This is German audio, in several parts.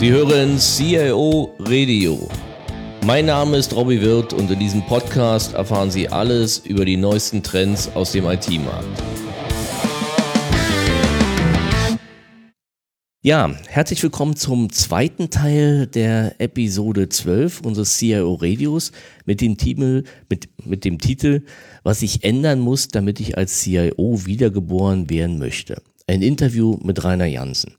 Sie hören CIO Radio. Mein Name ist Robbie Wirth und in diesem Podcast erfahren Sie alles über die neuesten Trends aus dem IT-Markt. Ja, herzlich willkommen zum zweiten Teil der Episode 12 unseres CIO Radios mit dem Titel, mit, mit dem Titel Was ich ändern muss, damit ich als CIO wiedergeboren werden möchte. Ein Interview mit Rainer Jansen.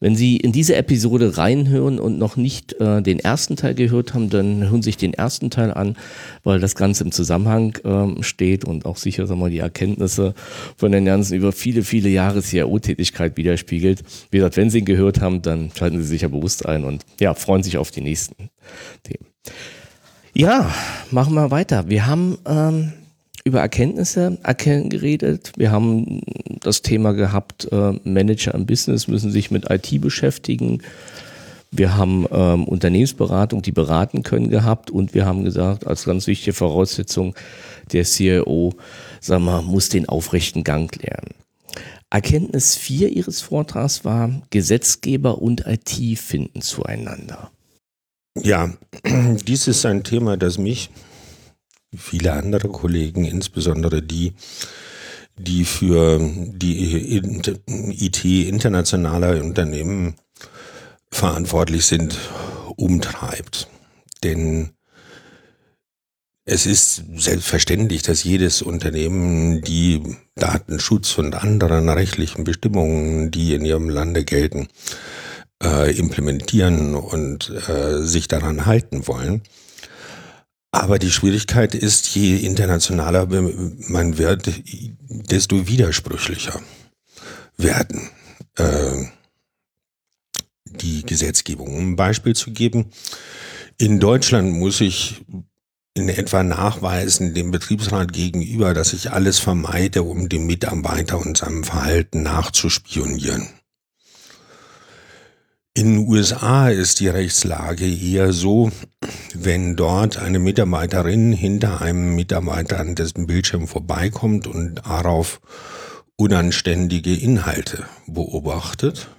Wenn Sie in diese Episode reinhören und noch nicht äh, den ersten Teil gehört haben, dann hören Sie sich den ersten Teil an, weil das Ganze im Zusammenhang ähm, steht und auch sicher sagen wir, die Erkenntnisse von Herrn Janssen über viele, viele Jahre CRO-Tätigkeit widerspiegelt. Wie gesagt, wenn Sie ihn gehört haben, dann schalten Sie sich ja bewusst ein und ja, freuen sich auf die nächsten Themen. Ja, machen wir weiter. Wir haben ähm, über Erkenntnisse geredet. Wir haben das Thema gehabt, äh, Manager im Business müssen sich mit IT beschäftigen. Wir haben ähm, Unternehmensberatung, die beraten können, gehabt und wir haben gesagt, als ganz wichtige Voraussetzung, der CIO, sagen wir, muss den aufrechten Gang lernen. Erkenntnis 4 Ihres Vortrags war, Gesetzgeber und IT finden zueinander. Ja, dies ist ein Thema, das mich viele andere Kollegen, insbesondere die, die für die IT internationaler Unternehmen verantwortlich sind, umtreibt. Denn es ist selbstverständlich, dass jedes Unternehmen die Datenschutz und anderen rechtlichen Bestimmungen, die in ihrem Lande gelten, äh, implementieren und äh, sich daran halten wollen. Aber die Schwierigkeit ist, je internationaler man wird, desto widersprüchlicher werden äh, die Gesetzgebung. Um ein Beispiel zu geben, in Deutschland muss ich in etwa nachweisen dem Betriebsrat gegenüber, dass ich alles vermeide, um dem Mitarbeiter und seinem Verhalten nachzuspionieren. In den USA ist die Rechtslage eher so, wenn dort eine Mitarbeiterin hinter einem Mitarbeiter an dessen Bildschirm vorbeikommt und darauf unanständige Inhalte beobachtet,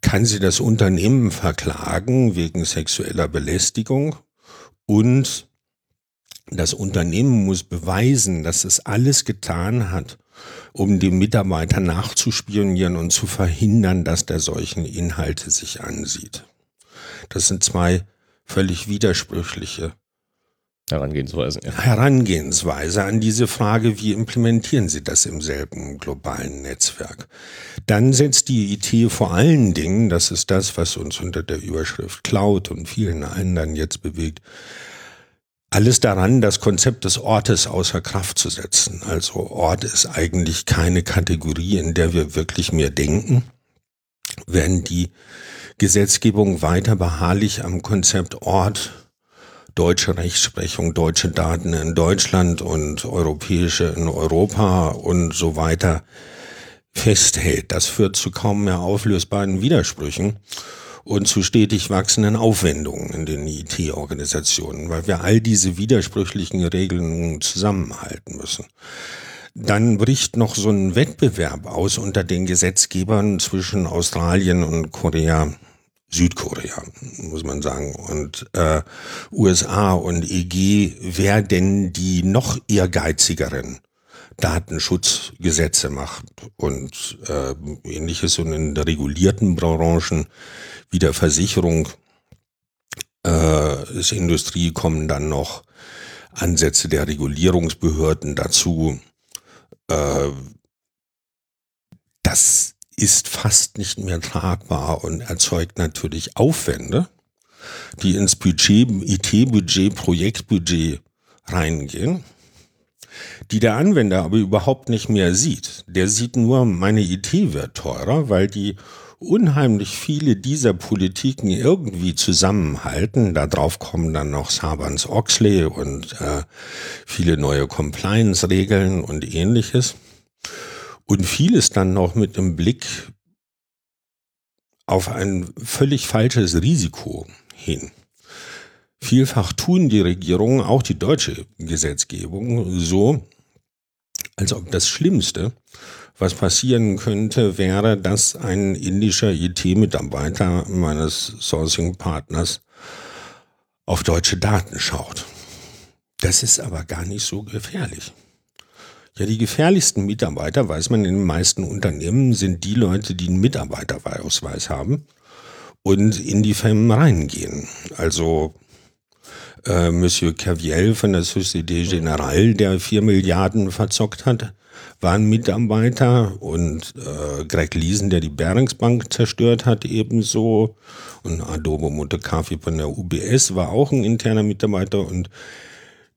kann sie das Unternehmen verklagen wegen sexueller Belästigung? Und das Unternehmen muss beweisen, dass es alles getan hat, um dem Mitarbeiter nachzuspionieren und zu verhindern, dass der solchen Inhalte sich ansieht. Das sind zwei völlig widersprüchliche Herangehensweisen. Ja. Herangehensweise an diese Frage, wie implementieren Sie das im selben globalen Netzwerk? Dann setzt die IT vor allen Dingen, das ist das, was uns unter der Überschrift Cloud und vielen anderen jetzt bewegt, alles daran, das Konzept des Ortes außer Kraft zu setzen. Also Ort ist eigentlich keine Kategorie, in der wir wirklich mehr denken. Wenn die Gesetzgebung weiter beharrlich am Konzept Ort, deutsche Rechtsprechung, deutsche Daten in Deutschland und europäische in Europa und so weiter festhält. Das führt zu kaum mehr auflösbaren Widersprüchen und zu stetig wachsenden Aufwendungen in den IT-Organisationen, weil wir all diese widersprüchlichen Regelungen zusammenhalten müssen. Dann bricht noch so ein Wettbewerb aus unter den Gesetzgebern zwischen Australien und Korea, Südkorea, muss man sagen, und äh, USA und EG, wer denn die noch ehrgeizigeren Datenschutzgesetze macht und äh, ähnliches und in regulierten Branchen wie der Versicherung äh, ist Industrie kommen dann noch Ansätze der Regulierungsbehörden dazu. Äh, das ist fast nicht mehr tragbar und erzeugt natürlich Aufwände, die ins Budget, IT-Budget, Projektbudget reingehen, die der Anwender aber überhaupt nicht mehr sieht. Der sieht nur, meine IT wird teurer, weil die unheimlich viele dieser Politiken irgendwie zusammenhalten. Darauf kommen dann noch Sabans-Oxley und äh, viele neue Compliance-Regeln und ähnliches. Und vieles dann noch mit dem Blick auf ein völlig falsches Risiko hin. Vielfach tun die Regierungen, auch die deutsche Gesetzgebung, so, als ob das Schlimmste, was passieren könnte, wäre, dass ein indischer IT-Mitarbeiter meines Sourcing-Partners auf deutsche Daten schaut. Das ist aber gar nicht so gefährlich. Ja, die gefährlichsten Mitarbeiter, weiß man in den meisten Unternehmen, sind die Leute, die einen Mitarbeiterausweis haben und in die Firmen reingehen. Also äh, Monsieur Caviel von der Société Générale, der vier Milliarden verzockt hat, war ein Mitarbeiter und äh, Greg Liesen, der die Beringsbank zerstört hat, ebenso. Und Adobo Montecafé von der UBS war auch ein interner Mitarbeiter und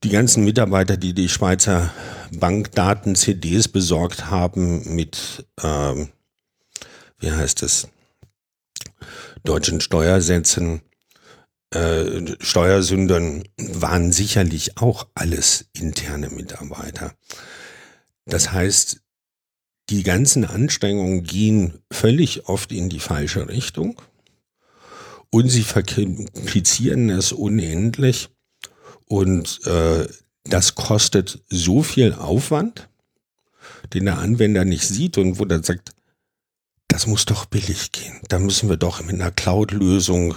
die ganzen Mitarbeiter, die die Schweizer Bankdaten CDs besorgt haben mit, ähm, wie heißt es, deutschen Steuersätzen, äh, Steuersündern, waren sicherlich auch alles interne Mitarbeiter. Das heißt, die ganzen Anstrengungen gehen völlig oft in die falsche Richtung und sie verkomplizieren es unendlich und äh, das kostet so viel Aufwand, den der Anwender nicht sieht und wo der sagt, das muss doch billig gehen. Da müssen wir doch mit einer Cloud-Lösung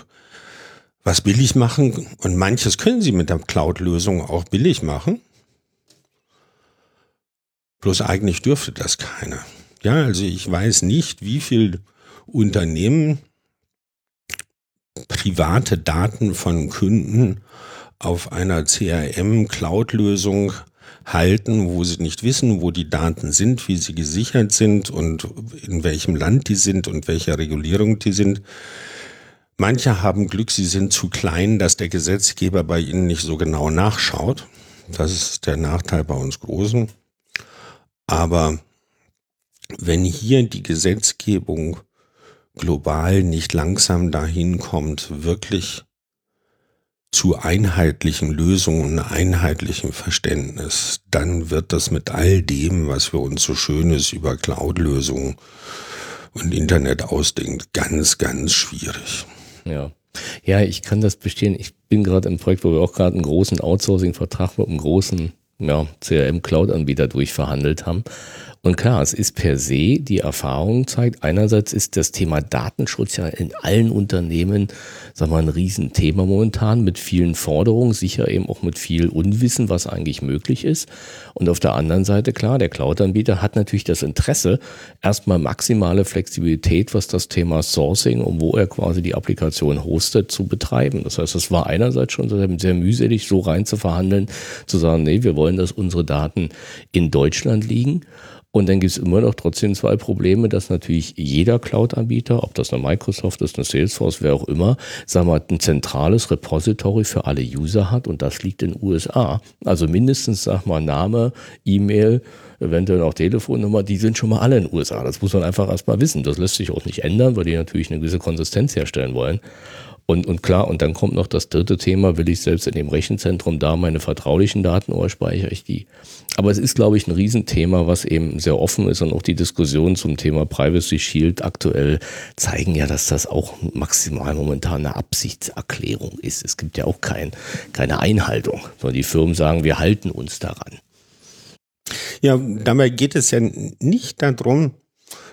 was billig machen. Und manches können sie mit der Cloud-Lösung auch billig machen. Bloß eigentlich dürfte das keiner. Ja, also ich weiß nicht, wie viel Unternehmen private Daten von Kunden auf einer CRM-Cloud-Lösung halten, wo sie nicht wissen, wo die Daten sind, wie sie gesichert sind und in welchem Land die sind und welche Regulierung die sind. Manche haben Glück, sie sind zu klein, dass der Gesetzgeber bei ihnen nicht so genau nachschaut. Das ist der Nachteil bei uns Großen. Aber wenn hier die Gesetzgebung global nicht langsam dahin kommt, wirklich zu einheitlichen Lösungen, einheitlichem Verständnis, dann wird das mit all dem, was wir uns so Schönes über Cloud-Lösungen und Internet ausdenkt, ganz, ganz schwierig. Ja. Ja, ich kann das bestehen. Ich bin gerade im Projekt, wo wir auch gerade einen großen Outsourcing-Vertrag mit einem großen ja, CRM-Cloud-Anbieter durchverhandelt haben. Und klar, es ist per se, die Erfahrung zeigt, einerseits ist das Thema Datenschutz ja in allen Unternehmen, sagen wir mal, ein Riesenthema momentan mit vielen Forderungen, sicher eben auch mit viel Unwissen, was eigentlich möglich ist. Und auf der anderen Seite, klar, der Cloud-Anbieter hat natürlich das Interesse, erstmal maximale Flexibilität, was das Thema Sourcing und wo er quasi die Applikation hostet, zu betreiben. Das heißt, es war einerseits schon sehr mühselig, so rein zu verhandeln, zu sagen, nee, wir wollen, dass unsere Daten in Deutschland liegen. Und dann gibt es immer noch trotzdem zwei Probleme, dass natürlich jeder Cloud-Anbieter, ob das eine Microsoft ist, eine Salesforce, wer auch immer, sagen wir, ein zentrales Repository für alle User hat und das liegt in den USA. Also mindestens, sag mal, Name, E-Mail, eventuell auch Telefonnummer, die sind schon mal alle in den USA. Das muss man einfach erstmal wissen. Das lässt sich auch nicht ändern, weil die natürlich eine gewisse Konsistenz herstellen wollen. Und, und klar, und dann kommt noch das dritte Thema, will ich selbst in dem Rechenzentrum da meine vertraulichen Daten oder speichere ich die? Aber es ist, glaube ich, ein Riesenthema, was eben sehr offen ist und auch die Diskussion zum Thema Privacy Shield aktuell zeigen ja, dass das auch maximal momentan eine Absichtserklärung ist. Es gibt ja auch kein, keine Einhaltung, sondern die Firmen sagen, wir halten uns daran. Ja, dabei geht es ja nicht darum,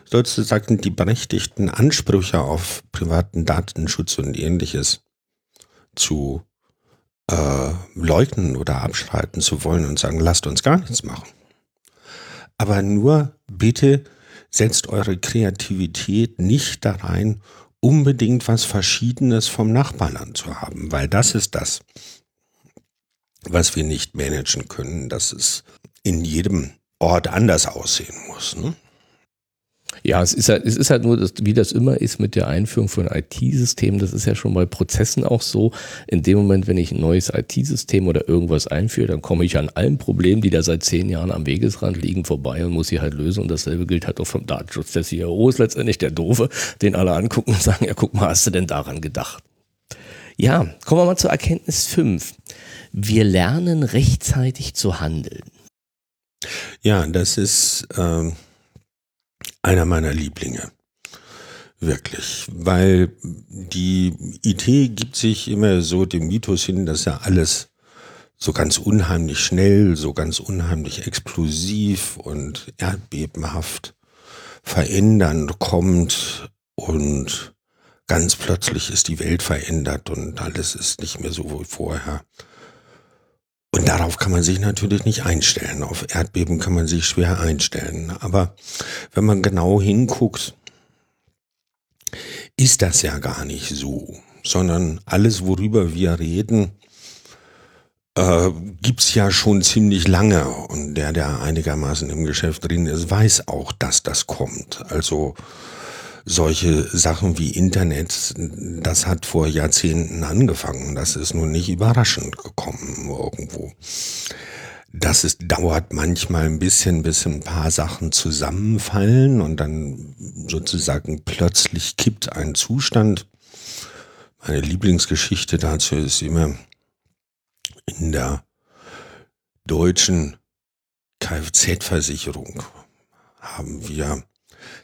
sozusagen die berechtigten Ansprüche auf privaten Datenschutz und ähnliches zu äh, leugnen oder abschreiten zu wollen und sagen, lasst uns gar nichts machen. Aber nur bitte setzt eure Kreativität nicht da rein, unbedingt was Verschiedenes vom Nachbarland zu haben, weil das ist das, was wir nicht managen können, dass es in jedem Ort anders aussehen muss. Ne? Ja, es ist halt, es ist halt nur, das, wie das immer ist mit der Einführung von IT-Systemen, das ist ja schon bei Prozessen auch so. In dem Moment, wenn ich ein neues IT-System oder irgendwas einführe, dann komme ich an allen Problemen, die da seit zehn Jahren am Wegesrand liegen, vorbei und muss sie halt lösen. Und dasselbe gilt halt auch vom Datenschutz. Der CIO ist letztendlich der Doofe, den alle angucken und sagen, ja, guck mal, hast du denn daran gedacht? Ja, kommen wir mal zur Erkenntnis 5. Wir lernen rechtzeitig zu handeln. Ja, das ist, ähm einer meiner Lieblinge. Wirklich. Weil die IT gibt sich immer so dem Mythos hin, dass ja alles so ganz unheimlich schnell, so ganz unheimlich explosiv und erdbebenhaft verändern kommt und ganz plötzlich ist die Welt verändert und alles ist nicht mehr so wie vorher. Und darauf kann man sich natürlich nicht einstellen. Auf Erdbeben kann man sich schwer einstellen. Aber wenn man genau hinguckt, ist das ja gar nicht so, sondern alles, worüber wir reden, äh, gibt's ja schon ziemlich lange. Und der, der einigermaßen im Geschäft drin ist, weiß auch, dass das kommt. Also solche Sachen wie Internet, das hat vor Jahrzehnten angefangen. Das ist nun nicht überraschend gekommen irgendwo. Das ist, dauert manchmal ein bisschen, bis ein paar Sachen zusammenfallen und dann sozusagen plötzlich kippt ein Zustand. Meine Lieblingsgeschichte dazu ist immer in der deutschen Kfz-Versicherung haben wir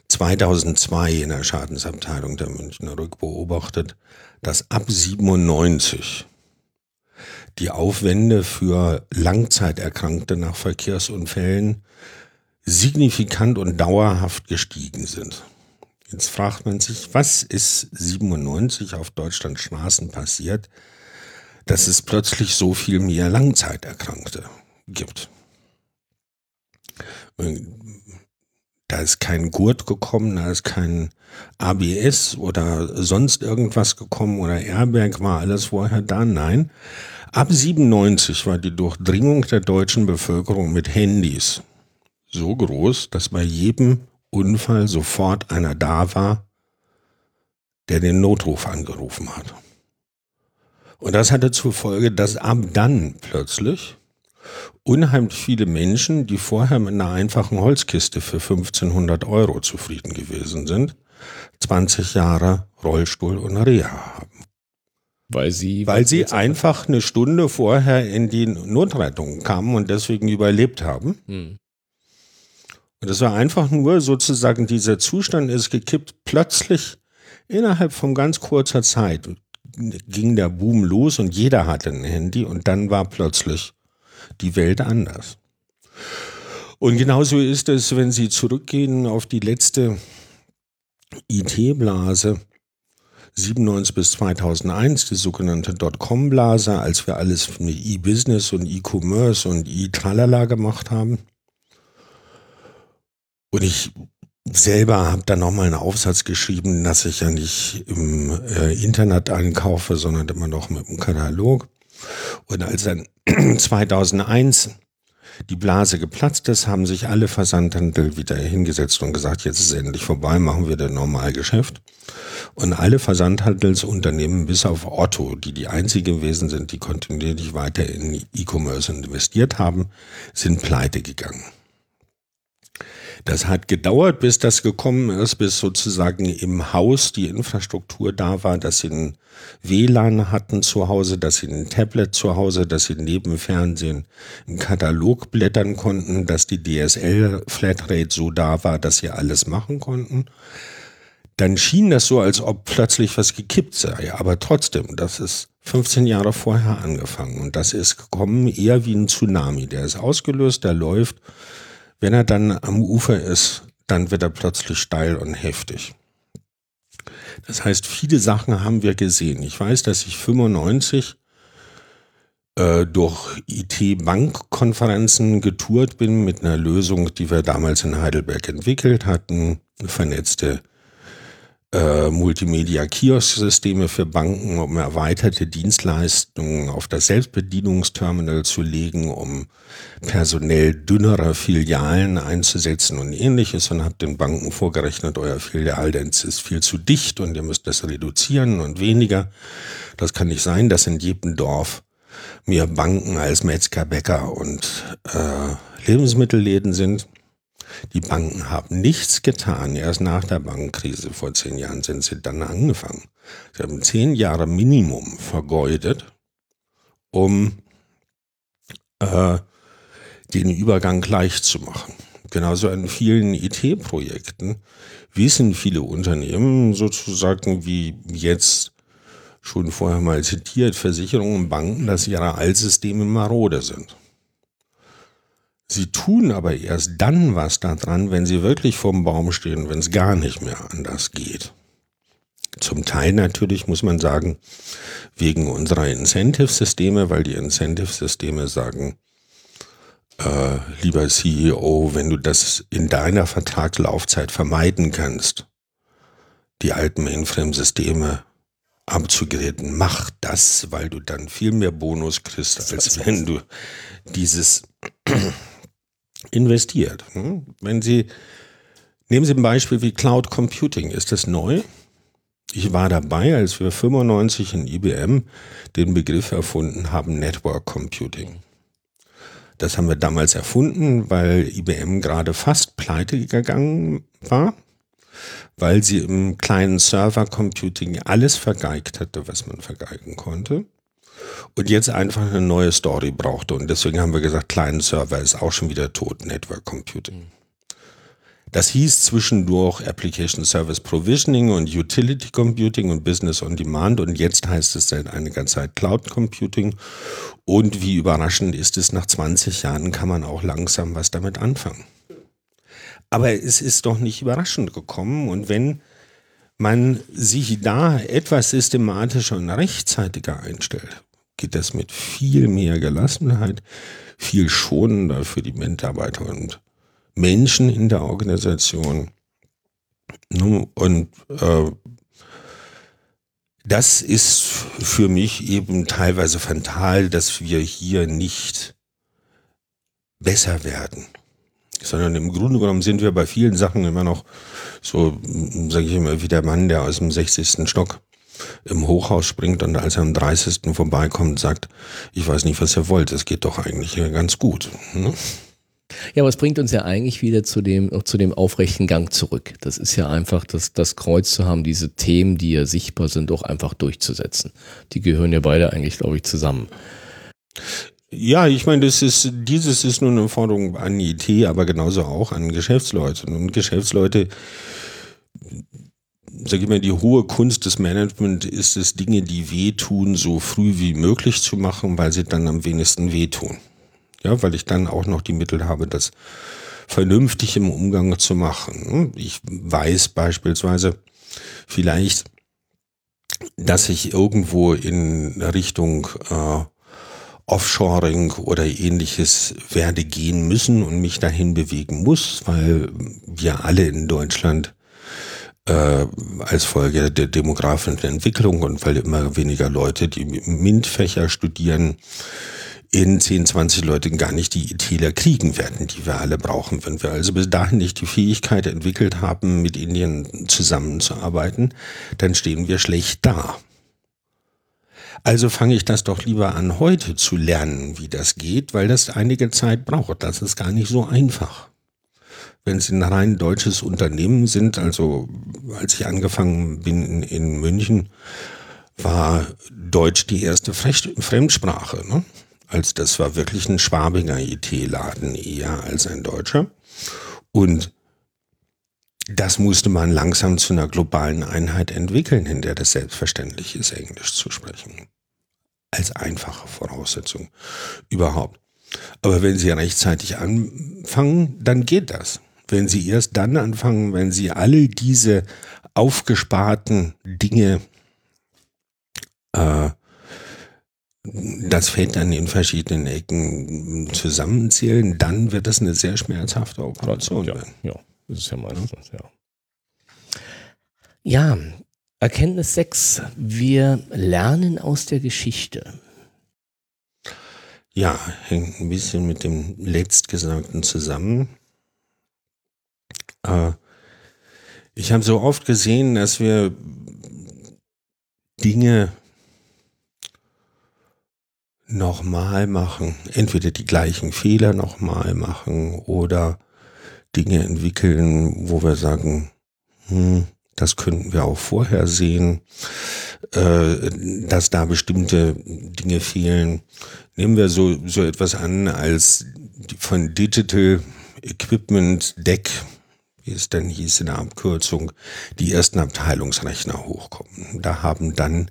2002 in der Schadensabteilung der Münchner Rück beobachtet, dass ab 97 die Aufwände für Langzeiterkrankte nach Verkehrsunfällen signifikant und dauerhaft gestiegen sind. Jetzt fragt man sich, was ist 97 auf Deutschland Straßen passiert, dass es plötzlich so viel mehr Langzeiterkrankte gibt. Da ist kein Gurt gekommen, da ist kein ABS oder sonst irgendwas gekommen oder Airbag war alles vorher da. Nein, ab 97 war die Durchdringung der deutschen Bevölkerung mit Handys so groß, dass bei jedem Unfall sofort einer da war, der den Notruf angerufen hat. Und das hatte zur Folge, dass ab dann plötzlich unheimlich viele Menschen, die vorher mit einer einfachen Holzkiste für 1500 Euro zufrieden gewesen sind, 20 Jahre Rollstuhl und Reha haben. Weil sie, weil sie einfach eine Stunde vorher in die Notrettung kamen und deswegen überlebt haben. Hm. Und es war einfach nur sozusagen, dieser Zustand ist gekippt, plötzlich innerhalb von ganz kurzer Zeit ging der Boom los und jeder hatte ein Handy und dann war plötzlich die Welt anders. Und genauso ist es, wenn Sie zurückgehen auf die letzte IT-Blase, 97 bis 2001, die sogenannte Dotcom-Blase, als wir alles mit E-Business und E-Commerce und E-Tralala gemacht haben. Und ich selber habe dann nochmal einen Aufsatz geschrieben, dass ich ja nicht im äh, Internet einkaufe, sondern immer noch mit dem Katalog. Und als dann 2001 die Blase geplatzt ist, haben sich alle Versandhandel wieder hingesetzt und gesagt, jetzt ist endlich vorbei, machen wir das Normalgeschäft. Und alle Versandhandelsunternehmen, bis auf Otto, die die einzige gewesen sind, die kontinuierlich weiter in E-Commerce investiert haben, sind pleite gegangen. Das hat gedauert, bis das gekommen ist, bis sozusagen im Haus die Infrastruktur da war, dass sie ein WLAN hatten zu Hause, dass sie ein Tablet zu Hause, dass sie neben Fernsehen einen Katalog blättern konnten, dass die DSL-Flatrate so da war, dass sie alles machen konnten. Dann schien das so, als ob plötzlich was gekippt sei. Aber trotzdem, das ist 15 Jahre vorher angefangen und das ist gekommen eher wie ein Tsunami. Der ist ausgelöst, der läuft wenn er dann am Ufer ist, dann wird er plötzlich steil und heftig. Das heißt, viele Sachen haben wir gesehen. Ich weiß, dass ich 95 äh, durch IT-Bank-Konferenzen getourt bin mit einer Lösung, die wir damals in Heidelberg entwickelt hatten, eine vernetzte äh, Multimedia-Kiosk-Systeme für Banken, um erweiterte Dienstleistungen auf das Selbstbedienungsterminal zu legen, um personell dünnere Filialen einzusetzen und ähnliches und habe den Banken vorgerechnet, euer Filial ist viel zu dicht und ihr müsst das reduzieren und weniger. Das kann nicht sein, dass in jedem Dorf mehr Banken als Metzger, Bäcker und äh, Lebensmittelläden sind. Die Banken haben nichts getan. Erst nach der Bankenkrise vor zehn Jahren sind sie dann angefangen. Sie haben zehn Jahre Minimum vergeudet, um äh, den Übergang leicht zu machen. Genauso an vielen IT-Projekten wissen viele Unternehmen sozusagen, wie jetzt schon vorher mal zitiert, Versicherungen und Banken, dass ihre Altsysteme marode sind. Sie tun aber erst dann was daran, wenn sie wirklich vorm Baum stehen, wenn es gar nicht mehr anders geht. Zum Teil natürlich muss man sagen, wegen unserer Incentive-Systeme, weil die Incentive-Systeme sagen, äh, lieber CEO, wenn du das in deiner Vertragslaufzeit vermeiden kannst, die alten Mainframe-Systeme abzugraden, mach das, weil du dann viel mehr Bonus kriegst, als wenn du dieses investiert. Hm? Wenn Sie, nehmen Sie ein Beispiel wie Cloud Computing, ist das neu? Ich war dabei, als wir 95 in IBM den Begriff erfunden haben, Network Computing. Das haben wir damals erfunden, weil IBM gerade fast pleite gegangen war, weil sie im kleinen Server-Computing alles vergeigt hatte, was man vergeigen konnte. Und jetzt einfach eine neue Story brauchte. Und deswegen haben wir gesagt, kleinen Server ist auch schon wieder tot, Network Computing. Das hieß zwischendurch Application Service Provisioning und Utility Computing und Business on Demand und jetzt heißt es seit einiger Zeit Cloud Computing. Und wie überraschend ist es, nach 20 Jahren kann man auch langsam was damit anfangen. Aber es ist doch nicht überraschend gekommen und wenn man sich da etwas systematischer und rechtzeitiger einstellt, geht das mit viel mehr Gelassenheit, viel schonender für die Mitarbeiter und Menschen in der Organisation. Und äh, das ist für mich eben teilweise fatal, dass wir hier nicht besser werden, sondern im Grunde genommen sind wir bei vielen Sachen immer noch so, sage ich immer, wie der Mann, der aus dem 60. Stock im Hochhaus springt und als er am 30. vorbeikommt, sagt, ich weiß nicht, was ihr wollt, es geht doch eigentlich ganz gut. Ne? Ja, aber es bringt uns ja eigentlich wieder zu dem, zu dem aufrechten Gang zurück. Das ist ja einfach das, das Kreuz zu haben, diese Themen, die ja sichtbar sind, auch einfach durchzusetzen. Die gehören ja beide eigentlich, glaube ich, zusammen. Ja, ich meine, das ist, dieses ist nur eine Forderung an IT, aber genauso auch an Geschäftsleute. Und Geschäftsleute, sag ich mal, die hohe Kunst des Management ist es, Dinge, die wehtun, so früh wie möglich zu machen, weil sie dann am wenigsten wehtun. Ja, weil ich dann auch noch die Mittel habe, das vernünftig im Umgang zu machen. Ich weiß beispielsweise vielleicht, dass ich irgendwo in Richtung äh, Offshoring oder ähnliches werde gehen müssen und mich dahin bewegen muss, weil wir alle in Deutschland äh, als Folge der demografischen Entwicklung und weil immer weniger Leute die MINT-Fächer studieren, in 10, 20 Leuten gar nicht die ITler kriegen werden, die wir alle brauchen. Wenn wir also bis dahin nicht die Fähigkeit entwickelt haben, mit Indien zusammenzuarbeiten, dann stehen wir schlecht da. Also fange ich das doch lieber an, heute zu lernen, wie das geht, weil das einige Zeit braucht. Das ist gar nicht so einfach. Wenn Sie ein rein deutsches Unternehmen sind, also als ich angefangen bin in, München, war Deutsch die erste Fremdsprache. Ne? als das war wirklich ein Schwabinger IT-Laden eher als ein deutscher. Und das musste man langsam zu einer globalen Einheit entwickeln, in der das selbstverständlich ist, Englisch zu sprechen. Als einfache Voraussetzung überhaupt. Aber wenn Sie rechtzeitig anfangen, dann geht das. Wenn Sie erst dann anfangen, wenn Sie alle diese aufgesparten Dinge äh, das Fett an den verschiedenen Ecken zusammenzählen, dann wird das eine sehr schmerzhafte Operation ja, werden. Ja, das ist ja meistens, ja. Ja, Erkenntnis 6. Wir lernen aus der Geschichte. Ja, hängt ein bisschen mit dem letztgesagten zusammen. Äh, ich habe so oft gesehen, dass wir Dinge nochmal machen, entweder die gleichen Fehler nochmal machen oder Dinge entwickeln, wo wir sagen, hm, das könnten wir auch vorher sehen, äh, dass da bestimmte Dinge fehlen. Nehmen wir so, so etwas an als von Digital Equipment Deck, wie dann hieß in der Abkürzung, die ersten Abteilungsrechner hochkommen. Da haben dann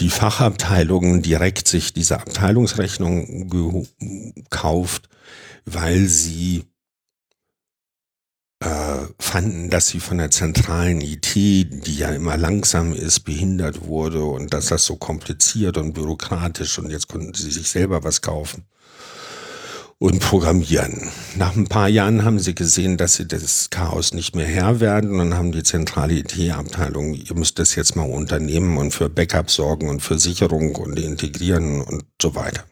die Fachabteilung direkt sich diese Abteilungsrechnung gekauft, weil sie äh, fanden, dass sie von der zentralen IT, die ja immer langsam ist, behindert wurde und dass das so kompliziert und bürokratisch und jetzt konnten sie sich selber was kaufen und programmieren. Nach ein paar Jahren haben sie gesehen, dass sie das Chaos nicht mehr Herr werden und haben die zentrale IT-Abteilung, ihr müsst das jetzt mal unternehmen und für Backup sorgen und für Sicherung und integrieren und so weiter.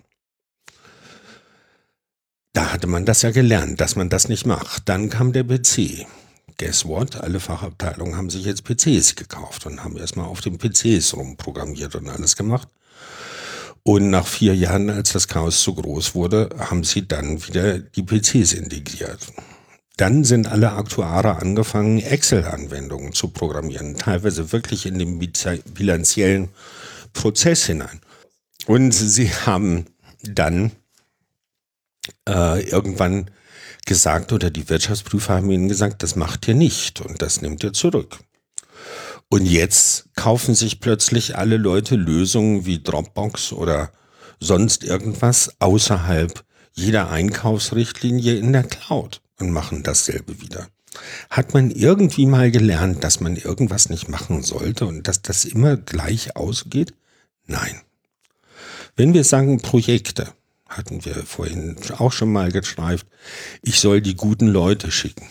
Da hatte man das ja gelernt, dass man das nicht macht. Dann kam der PC. Guess what? Alle Fachabteilungen haben sich jetzt PCs gekauft und haben erstmal auf den PCs rumprogrammiert und alles gemacht. Und nach vier Jahren, als das Chaos zu groß wurde, haben sie dann wieder die PCs integriert. Dann sind alle Aktuare angefangen, Excel-Anwendungen zu programmieren, teilweise wirklich in den bilanziellen Prozess hinein. Und sie haben dann äh, irgendwann gesagt oder die Wirtschaftsprüfer haben ihnen gesagt, das macht ihr nicht und das nimmt ihr zurück. Und jetzt kaufen sich plötzlich alle Leute Lösungen wie Dropbox oder sonst irgendwas außerhalb jeder Einkaufsrichtlinie in der Cloud und machen dasselbe wieder. Hat man irgendwie mal gelernt, dass man irgendwas nicht machen sollte und dass das immer gleich ausgeht? Nein. Wenn wir sagen Projekte, hatten wir vorhin auch schon mal gestreift, ich soll die guten Leute schicken.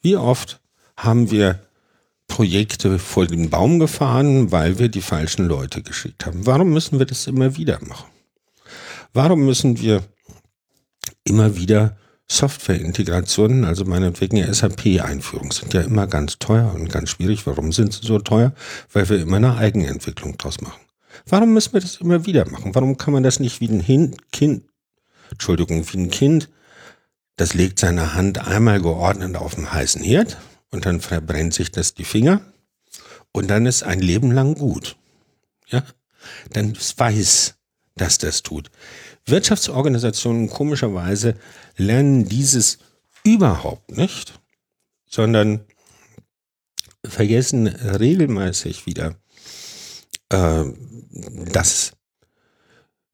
Wie oft haben wir Projekte vor den Baum gefahren, weil wir die falschen Leute geschickt haben? Warum müssen wir das immer wieder machen? Warum müssen wir immer wieder Softwareintegrationen, also meinetwegen SAP-Einführung, sind ja immer ganz teuer und ganz schwierig. Warum sind sie so teuer? Weil wir immer eine Eigenentwicklung draus machen. Warum müssen wir das immer wieder machen? Warum kann man das nicht wie ein Kind, Entschuldigung, wie ein Kind, das legt seine Hand einmal geordnet auf dem heißen Herd und dann verbrennt sich das die Finger und dann ist ein Leben lang gut. Ja? Dann weiß, dass das tut. Wirtschaftsorganisationen komischerweise lernen dieses überhaupt nicht, sondern vergessen regelmäßig wieder, äh, dass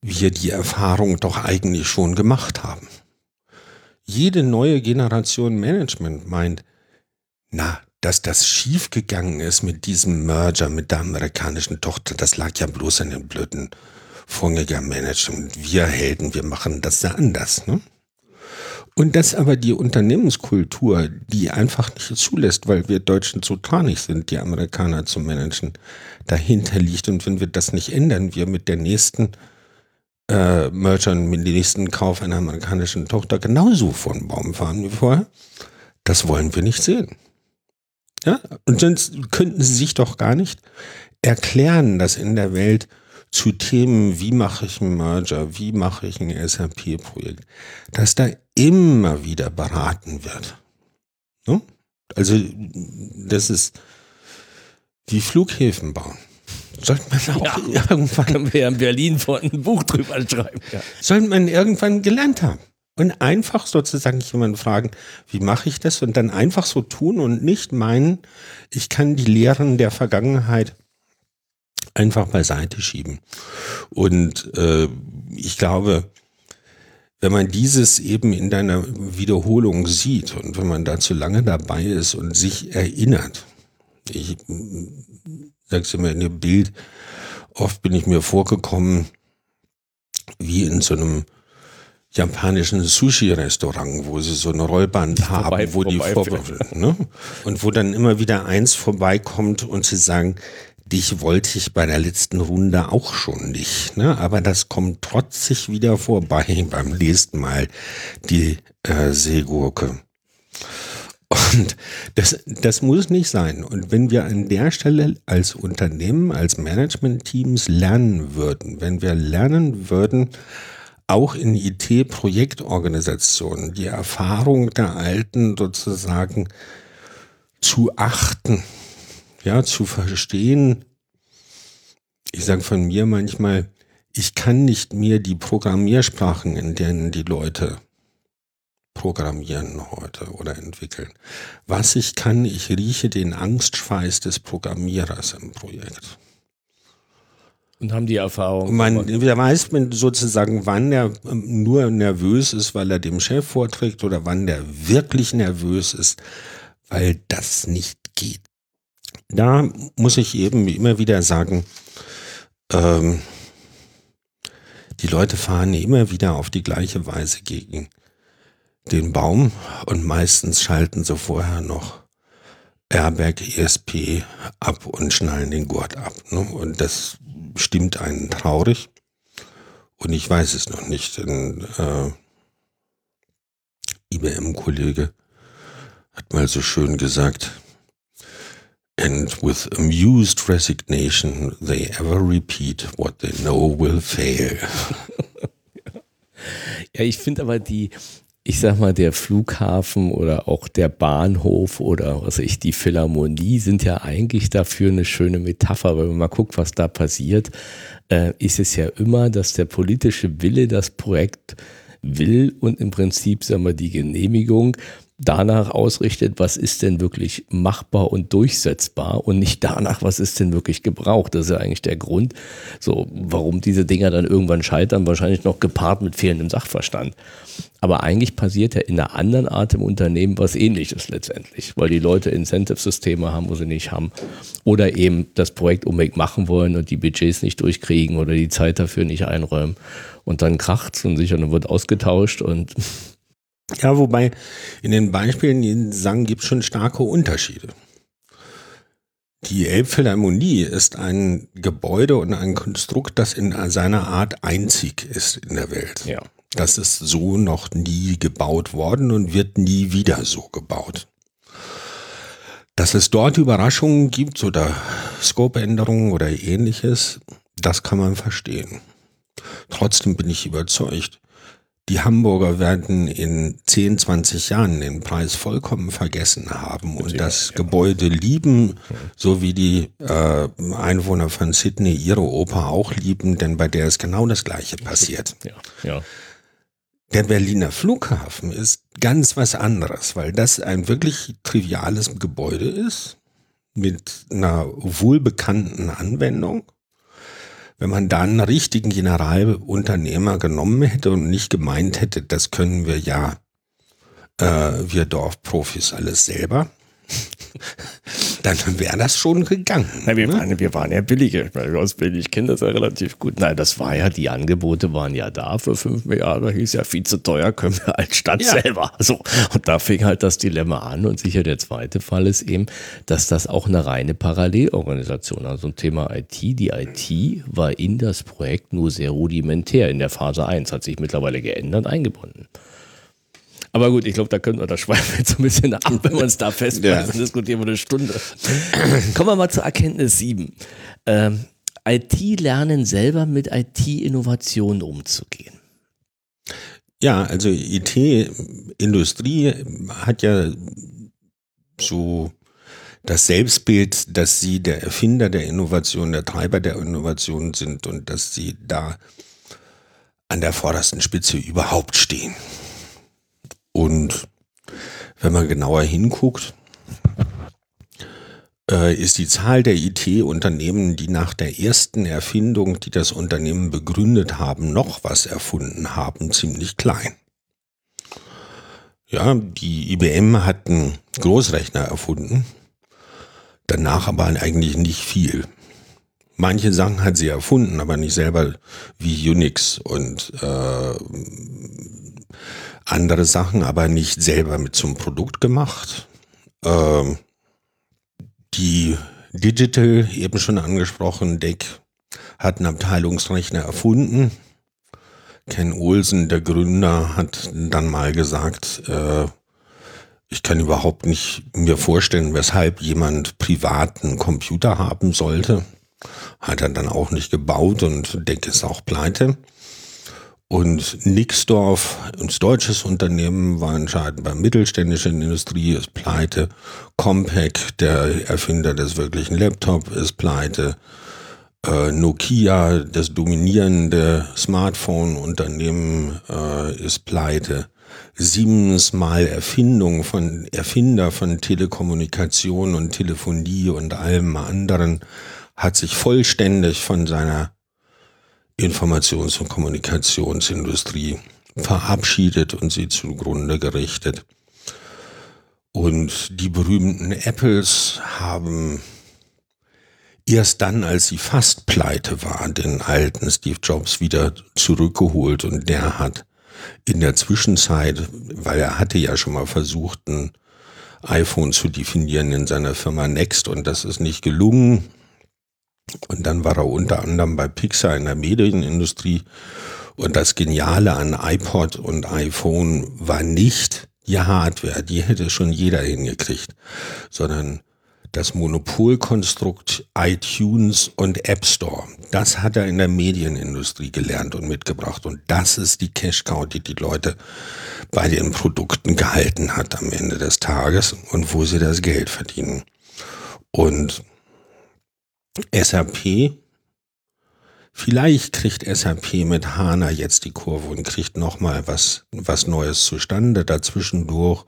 wir die Erfahrung doch eigentlich schon gemacht haben. Jede neue Generation Management meint, na, dass das schiefgegangen ist mit diesem Merger mit der amerikanischen Tochter, das lag ja bloß an den blöden Vorgängermanagement. Wir Helden, wir machen das ja anders. Ne? Und dass aber die Unternehmenskultur, die einfach nicht zulässt, weil wir Deutschen zu tranig sind, die Amerikaner zu managen, dahinter liegt. Und wenn wir das nicht ändern, wir mit der nächsten äh, Merger, mit dem nächsten Kauf einer amerikanischen Tochter genauso vor den Baum fahren wie vorher, das wollen wir nicht sehen. Ja? Und sonst könnten sie sich doch gar nicht erklären, dass in der Welt zu Themen, wie mache ich einen Merger, wie mache ich ein SAP-Projekt, dass da immer wieder beraten wird. Ne? Also das ist wie Flughäfen bauen. Sollte man auch ja, irgendwann. Können wir ja in Berlin vor ein Buch drüber schreiben. Ja. Sollte man irgendwann gelernt haben. Und einfach sozusagen jemanden fragen, wie mache ich das? Und dann einfach so tun und nicht meinen, ich kann die Lehren der Vergangenheit einfach beiseite schieben. Und äh, ich glaube, wenn man dieses eben in deiner Wiederholung sieht und wenn man da zu lange dabei ist und sich erinnert, ich sag's immer in dem Bild, oft bin ich mir vorgekommen, wie in so einem japanischen Sushi-Restaurant, wo sie so eine Rollband vorbei, haben, wo die vor, ne? und wo dann immer wieder eins vorbeikommt und sie sagen, dich wollte ich bei der letzten Runde auch schon nicht. Ne? Aber das kommt trotzig wieder vorbei beim nächsten Mal, die äh, Seegurke. Und das, das muss nicht sein. Und wenn wir an der Stelle als Unternehmen, als Management-Teams lernen würden, wenn wir lernen würden, auch in IT-Projektorganisationen die Erfahrung der Alten sozusagen zu achten, ja, zu verstehen. Ich sage von mir manchmal, ich kann nicht mehr die Programmiersprachen, in denen die Leute programmieren heute oder entwickeln. Was ich kann, ich rieche den Angstschweiß des Programmierers im Projekt. Und haben die Erfahrung. Man der weiß sozusagen, wann er ähm, nur nervös ist, weil er dem Chef vorträgt oder wann der wirklich nervös ist, weil das nicht geht. Da muss ich eben immer wieder sagen, ähm, die Leute fahren immer wieder auf die gleiche Weise gegen den Baum und meistens schalten sie vorher noch Airbag, ESP ab und schnallen den Gurt ab. Ne? Und das stimmt einen traurig. Und ich weiß es noch nicht. Ein äh, IBM-Kollege hat mal so schön gesagt, and with amused resignation they ever repeat what they know will fail. ja, ich finde aber die, ich sag mal, der Flughafen oder auch der Bahnhof oder was ich, die Philharmonie sind ja eigentlich dafür eine schöne Metapher, wenn man mal guckt, was da passiert, äh, ist es ja immer, dass der politische Wille das Projekt will und im Prinzip, sagen wir, die Genehmigung danach ausrichtet, was ist denn wirklich machbar und durchsetzbar und nicht danach, was ist denn wirklich gebraucht. Das ist ja eigentlich der Grund, so, warum diese Dinger dann irgendwann scheitern, wahrscheinlich noch gepaart mit fehlendem Sachverstand. Aber eigentlich passiert ja in einer anderen Art im Unternehmen was ähnliches letztendlich, weil die Leute Incentive-Systeme haben, wo sie nicht haben. Oder eben das Projekt unbedingt machen wollen und die Budgets nicht durchkriegen oder die Zeit dafür nicht einräumen. Und dann kracht's und sicher, dann wird ausgetauscht und ja, wobei in den Beispielen, die Sie sagen, gibt es schon starke Unterschiede. Die Elbphilharmonie ist ein Gebäude und ein Konstrukt, das in seiner Art einzig ist in der Welt. Ja. Das ist so noch nie gebaut worden und wird nie wieder so gebaut. Dass es dort Überraschungen gibt oder Scope-Änderungen oder ähnliches, das kann man verstehen. Trotzdem bin ich überzeugt, die Hamburger werden in 10, 20 Jahren den Preis vollkommen vergessen haben und das. Gebäude lieben, so wie die äh, Einwohner von Sydney ihre Oper auch lieben, denn bei der ist genau das Gleiche passiert. Ja, ja. Der Berliner Flughafen ist ganz was anderes, weil das ein wirklich triviales Gebäude ist mit einer wohlbekannten Anwendung wenn man da einen richtigen Generalunternehmer genommen hätte und nicht gemeint hätte, das können wir ja, äh, wir Dorfprofis alles selber, dann wäre das schon gegangen. Na, wir, ne? waren, wir waren ja billige, uns billig kennen das ja relativ gut. Nein, das war ja, die Angebote waren ja da für 5 Milliarden, hieß ja viel zu teuer, können wir als Stadt ja. selber. So. Und da fing halt das Dilemma an und sicher der zweite Fall ist eben, dass das auch eine reine Parallelorganisation, also ein Thema IT, die IT war in das Projekt nur sehr rudimentär in der Phase 1, hat sich mittlerweile geändert, eingebunden. Aber gut, ich glaube, da könnte man das schweifen jetzt ein bisschen ab, wenn man es da festmacht. Ja. diskutieren wir eine Stunde. Kommen wir mal zur Erkenntnis 7. Ähm, IT lernen selber mit IT-Innovationen umzugehen. Ja, also IT-Industrie hat ja so das Selbstbild, dass sie der Erfinder der Innovation, der Treiber der Innovation sind und dass sie da an der vordersten Spitze überhaupt stehen. Und wenn man genauer hinguckt, äh, ist die Zahl der IT-Unternehmen, die nach der ersten Erfindung, die das Unternehmen begründet haben, noch was erfunden haben, ziemlich klein. Ja, die IBM hat einen Großrechner erfunden, danach aber eigentlich nicht viel. Manche Sachen hat sie erfunden, aber nicht selber wie Unix und äh, andere Sachen, aber nicht selber mit zum Produkt gemacht. Ähm, die Digital, eben schon angesprochen, Deck, hat einen Abteilungsrechner erfunden. Ken Olsen, der Gründer, hat dann mal gesagt, äh, ich kann überhaupt nicht mir vorstellen, weshalb jemand privaten Computer haben sollte. Hat er dann auch nicht gebaut und Deck ist auch pleite. Und Nixdorf, ein deutsches Unternehmen, war entscheidend bei mittelständischer Industrie, ist pleite. Compaq, der Erfinder des wirklichen Laptop, ist pleite. Äh, Nokia, das dominierende Smartphone-Unternehmen, äh, ist pleite. Siemens mal Erfindung von Erfinder von Telekommunikation und Telefonie und allem anderen hat sich vollständig von seiner Informations- und Kommunikationsindustrie verabschiedet und sie zugrunde gerichtet. Und die berühmten Apples haben erst dann, als sie fast pleite war, den alten Steve Jobs wieder zurückgeholt und der hat in der Zwischenzeit, weil er hatte ja schon mal versucht, ein iPhone zu definieren in seiner Firma Next und das ist nicht gelungen. Und dann war er unter anderem bei Pixar in der Medienindustrie. Und das Geniale an iPod und iPhone war nicht die Hardware, die hätte schon jeder hingekriegt, sondern das Monopolkonstrukt iTunes und App Store. Das hat er in der Medienindustrie gelernt und mitgebracht. Und das ist die Cash-Cow, die die Leute bei den Produkten gehalten hat am Ende des Tages und wo sie das Geld verdienen. Und SAP, vielleicht kriegt SAP mit HANA jetzt die Kurve und kriegt nochmal was, was Neues zustande dazwischendurch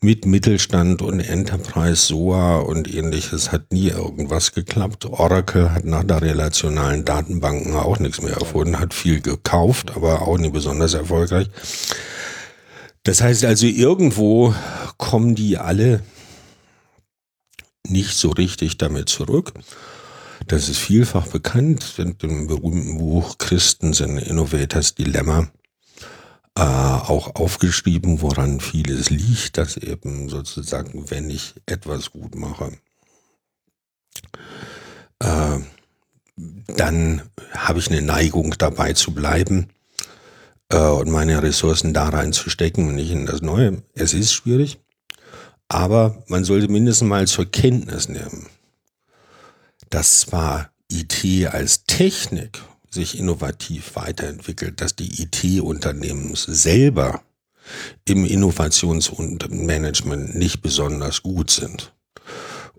mit Mittelstand und Enterprise, SOA und ähnliches hat nie irgendwas geklappt. Oracle hat nach der relationalen Datenbanken auch nichts mehr erfunden, hat viel gekauft, aber auch nie besonders erfolgreich. Das heißt also, irgendwo kommen die alle nicht so richtig damit zurück. Das ist vielfach bekannt in dem berühmten Buch Christen sind Innovators Dilemma äh, auch aufgeschrieben, woran vieles liegt, dass eben sozusagen, wenn ich etwas gut mache, äh, dann habe ich eine Neigung dabei zu bleiben äh, und meine Ressourcen da reinzustecken und nicht in das Neue. Es ist schwierig, aber man sollte mindestens mal zur Kenntnis nehmen, dass zwar IT als Technik sich innovativ weiterentwickelt, dass die IT-Unternehmen selber im Innovations- und Management nicht besonders gut sind.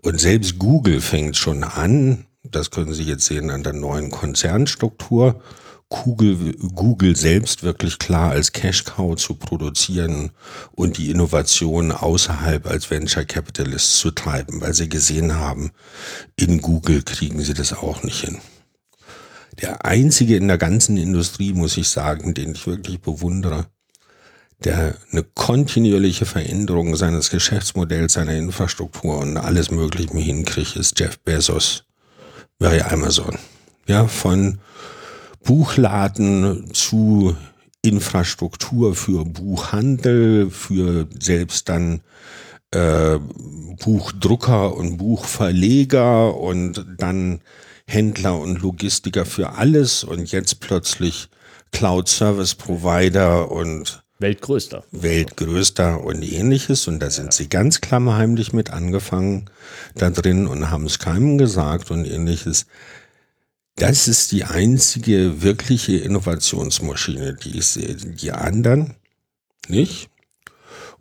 Und selbst Google fängt schon an, das können Sie jetzt sehen an der neuen Konzernstruktur, Google, Google selbst wirklich klar als Cash Cow zu produzieren und die Innovation außerhalb als Venture Capitalist zu treiben, weil sie gesehen haben, in Google kriegen sie das auch nicht hin der einzige in der ganzen Industrie, muss ich sagen, den ich wirklich bewundere, der eine kontinuierliche Veränderung seines Geschäftsmodells, seiner Infrastruktur und alles Mögliche hinkriegt, ist Jeff Bezos bei Amazon. Ja, von Buchladen zu Infrastruktur für Buchhandel, für selbst dann äh, Buchdrucker und Buchverleger und dann Händler und Logistiker für alles und jetzt plötzlich Cloud Service Provider und Weltgrößter. Weltgrößter und ähnliches. Und da sind sie ganz klammerheimlich mit angefangen da drin und haben es keinem gesagt und ähnliches. Das ist die einzige wirkliche Innovationsmaschine, die ich sehe. Die anderen nicht.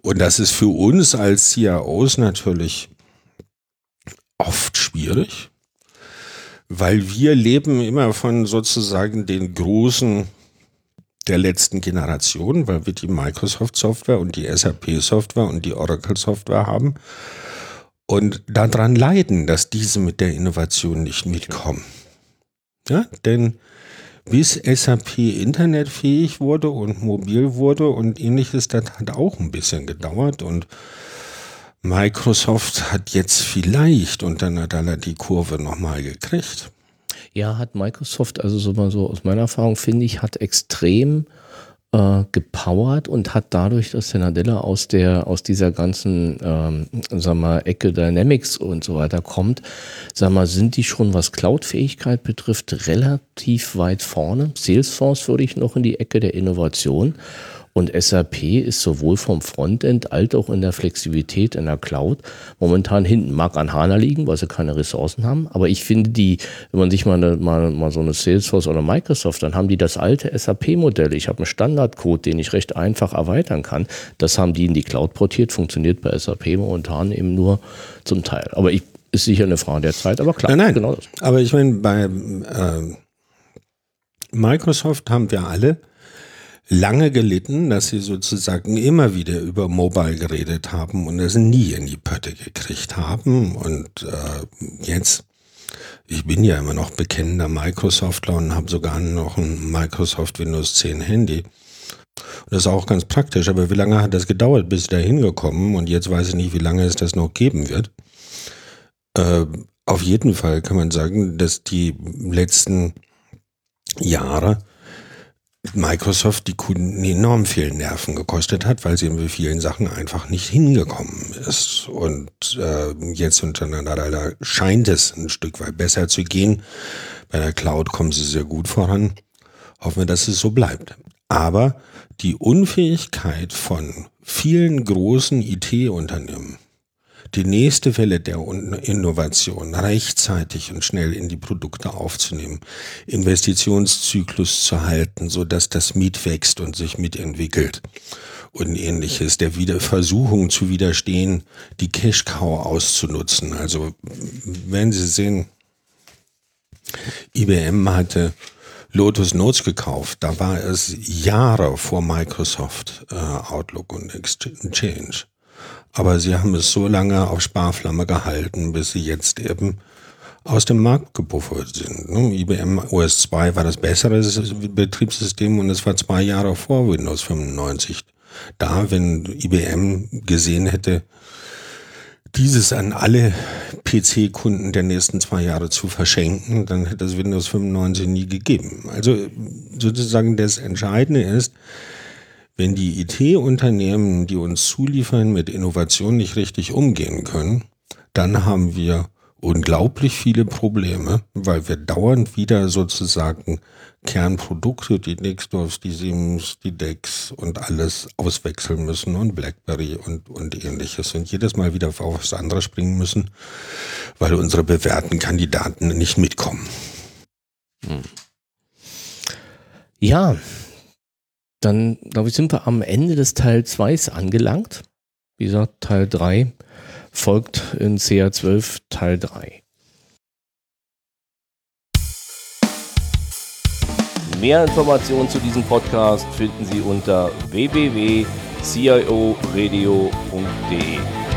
Und das ist für uns als CIOs natürlich oft schwierig, weil wir leben immer von sozusagen den großen der letzten Generation, weil wir die Microsoft-Software und die SAP-Software und die Oracle-Software haben und daran leiden, dass diese mit der Innovation nicht mitkommen. Ja, denn bis SAP internetfähig wurde und mobil wurde und ähnliches, das hat auch ein bisschen gedauert und Microsoft hat jetzt vielleicht unter Nadala die Kurve nochmal gekriegt. Ja, hat Microsoft, also so mal so aus meiner Erfahrung finde ich, hat extrem äh, gepowert und hat dadurch, dass der Nadella aus der aus dieser ganzen ähm, sag mal Ecke Dynamics und so weiter kommt, sag mal, sind die schon was Cloud-Fähigkeit betrifft relativ weit vorne. Salesforce würde ich noch in die Ecke der Innovation und SAP ist sowohl vom Frontend als auch in der Flexibilität in der Cloud momentan hinten. Mag an HANA liegen, weil sie keine Ressourcen haben. Aber ich finde die, wenn man sich mal, eine, mal, mal so eine Salesforce oder Microsoft, dann haben die das alte SAP-Modell. Ich habe einen Standardcode, den ich recht einfach erweitern kann. Das haben die in die Cloud portiert, funktioniert bei SAP momentan eben nur zum Teil. Aber ich, ist sicher eine Frage der Zeit, aber klar. Nein, nein. Genau das. Aber ich meine, bei äh, Microsoft haben wir alle lange gelitten, dass sie sozusagen immer wieder über Mobile geredet haben und es nie in die Pötte gekriegt haben. Und äh, jetzt Ich bin ja immer noch bekennender Microsoftler und habe sogar noch ein Microsoft Windows 10 Handy. Und das ist auch ganz praktisch, aber wie lange hat das gedauert, bis da hingekommen? Und jetzt weiß ich nicht, wie lange es das noch geben wird. Äh, auf jeden Fall kann man sagen, dass die letzten Jahre Microsoft die Kunden enorm viel Nerven gekostet hat, weil sie in vielen Sachen einfach nicht hingekommen ist. Und äh, jetzt untereinander scheint es ein Stück weit besser zu gehen. Bei der Cloud kommen sie sehr gut voran. Hoffen wir, dass es so bleibt. Aber die Unfähigkeit von vielen großen IT-Unternehmen, die nächste Welle der Innovation rechtzeitig und schnell in die Produkte aufzunehmen, Investitionszyklus zu halten, so dass das Miet wächst und sich mitentwickelt und ähnliches, der wieder Versuchung zu widerstehen, die Cash Cow auszunutzen. Also, wenn Sie sehen, IBM hatte Lotus Notes gekauft. Da war es Jahre vor Microsoft äh, Outlook und Exchange. Aber sie haben es so lange auf Sparflamme gehalten, bis sie jetzt eben aus dem Markt gepuffert sind. IBM OS 2 war das bessere Betriebssystem und es war zwei Jahre vor Windows 95. Da, wenn IBM gesehen hätte, dieses an alle PC-Kunden der nächsten zwei Jahre zu verschenken, dann hätte es Windows 95 nie gegeben. Also sozusagen das Entscheidende ist, wenn die IT-Unternehmen, die uns zuliefern, mit Innovation nicht richtig umgehen können, dann haben wir unglaublich viele Probleme, weil wir dauernd wieder sozusagen Kernprodukte, die Nextdoors, die Siemens, die Dex und alles auswechseln müssen und BlackBerry und, und ähnliches und jedes Mal wieder auf was anderes springen müssen, weil unsere bewährten Kandidaten nicht mitkommen. Ja, dann, glaube ich, sind wir am Ende des Teil 2 angelangt. Wie gesagt, Teil 3 folgt in CA12 Teil 3. Mehr Informationen zu diesem Podcast finden Sie unter www.cioradio.de.